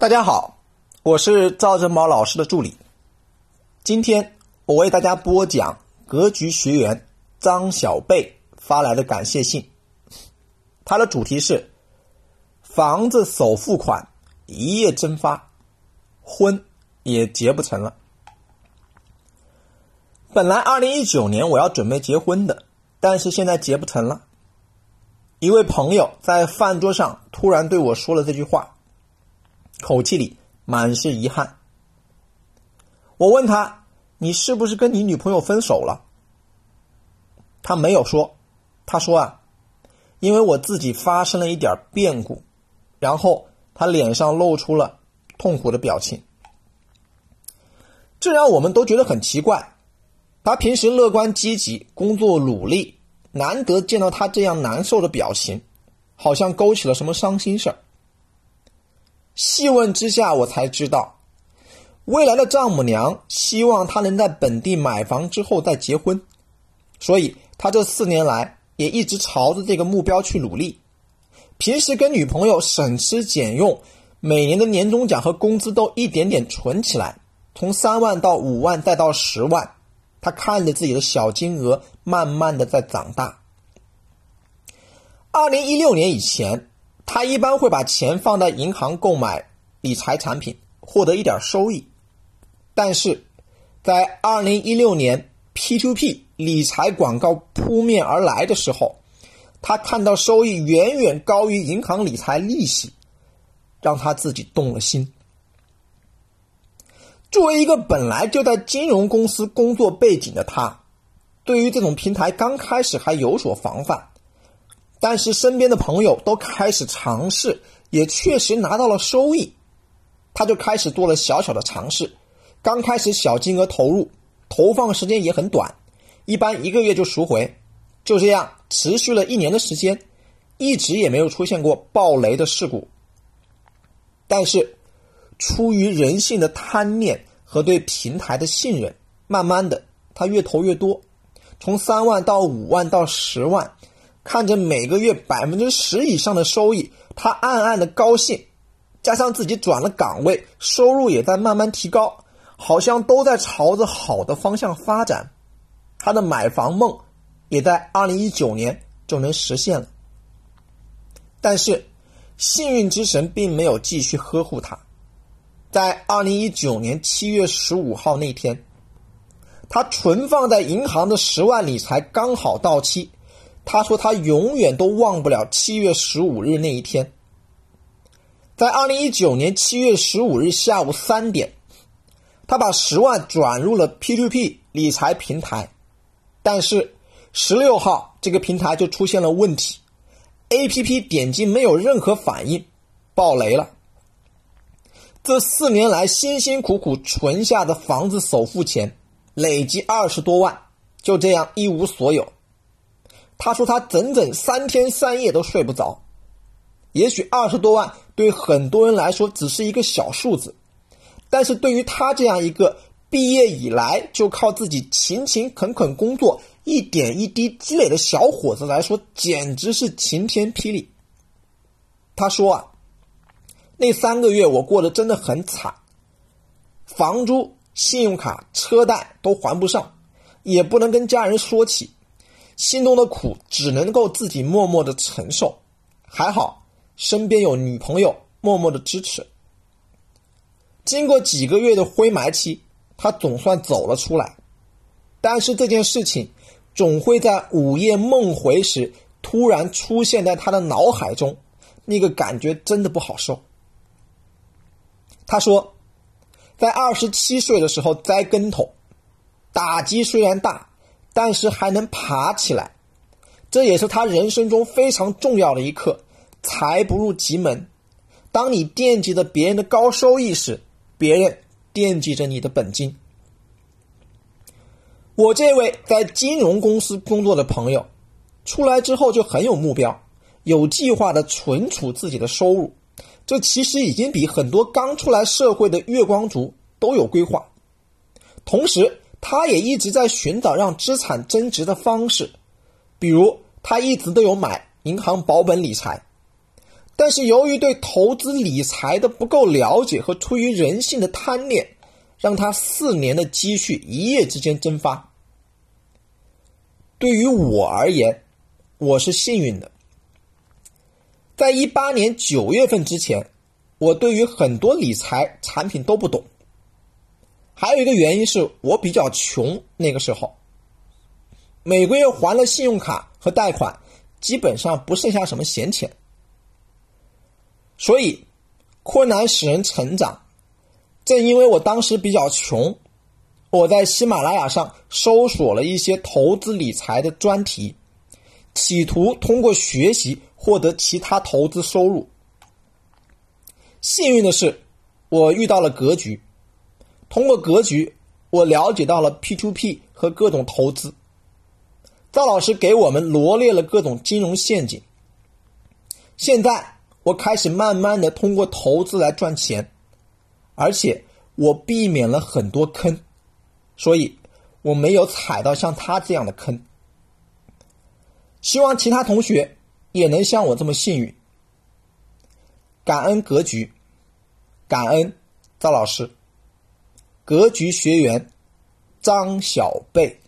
大家好，我是赵振宝老师的助理。今天我为大家播讲格局学员张小贝发来的感谢信，他的主题是房子首付款一夜蒸发，婚也结不成了。本来二零一九年我要准备结婚的，但是现在结不成了。一位朋友在饭桌上突然对我说了这句话。口气里满是遗憾。我问他：“你是不是跟你女朋友分手了？”他没有说。他说：“啊，因为我自己发生了一点变故。”然后他脸上露出了痛苦的表情。这让我们都觉得很奇怪。他平时乐观积极，工作努力，难得见到他这样难受的表情，好像勾起了什么伤心事儿。细问之下，我才知道，未来的丈母娘希望他能在本地买房之后再结婚，所以他这四年来也一直朝着这个目标去努力。平时跟女朋友省吃俭用，每年的年终奖和工资都一点点存起来，从三万到五万再到十万，他看着自己的小金额慢慢的在长大。二零一六年以前。他一般会把钱放在银行购买理财产品，获得一点收益。但是，在二零一六年 P2P 理财广告扑面而来的时候，他看到收益远远高于银行理财利息，让他自己动了心。作为一个本来就在金融公司工作背景的他，对于这种平台刚开始还有所防范。但是身边的朋友都开始尝试，也确实拿到了收益，他就开始做了小小的尝试。刚开始小金额投入，投放时间也很短，一般一个月就赎回。就这样持续了一年的时间，一直也没有出现过暴雷的事故。但是，出于人性的贪念和对平台的信任，慢慢的他越投越多，从三万到五万到十万。看着每个月百分之十以上的收益，他暗暗的高兴，加上自己转了岗位，收入也在慢慢提高，好像都在朝着好的方向发展。他的买房梦也在二零一九年就能实现了。但是，幸运之神并没有继续呵护他，在二零一九年七月十五号那天，他存放在银行的十万理财刚好到期。他说：“他永远都忘不了七月十五日那一天。在二零一九年七月十五日下午三点，他把十万转入了 P2P 理财平台，但是十六号这个平台就出现了问题，APP 点击没有任何反应，爆雷了。这四年来辛辛苦苦存下的房子首付钱，累计二十多万，就这样一无所有。”他说他整整三天三夜都睡不着。也许二十多万对很多人来说只是一个小数字，但是对于他这样一个毕业以来就靠自己勤勤恳恳工作、一点一滴积累的小伙子来说，简直是晴天霹雳。他说啊，那三个月我过得真的很惨，房租、信用卡、车贷都还不上，也不能跟家人说起。心中的苦只能够自己默默的承受，还好身边有女朋友默默的支持。经过几个月的灰霾期，他总算走了出来。但是这件事情总会在午夜梦回时突然出现在他的脑海中，那个感觉真的不好受。他说，在二十七岁的时候栽跟头，打击虽然大。但是还能爬起来，这也是他人生中非常重要的一课。财不入急门，当你惦记着别人的高收益时，别人惦记着你的本金。我这位在金融公司工作的朋友，出来之后就很有目标，有计划的存储自己的收入。这其实已经比很多刚出来社会的月光族都有规划，同时。他也一直在寻找让资产增值的方式，比如他一直都有买银行保本理财，但是由于对投资理财的不够了解和出于人性的贪念，让他四年的积蓄一夜之间蒸发。对于我而言，我是幸运的。在一八年九月份之前，我对于很多理财产品都不懂。还有一个原因是我比较穷，那个时候每个月还了信用卡和贷款，基本上不剩下什么闲钱。所以，困难使人成长。正因为我当时比较穷，我在喜马拉雅上搜索了一些投资理财的专题，企图通过学习获得其他投资收入。幸运的是，我遇到了格局。通过格局，我了解到了 P2P 和各种投资。赵老师给我们罗列了各种金融陷阱。现在。我开始慢慢的通过投资来赚钱，而且我避免了很多坑，所以我没有踩到像他这样的坑。希望其他同学也能像我这么幸运。感恩格局，感恩赵老师，格局学员张小贝。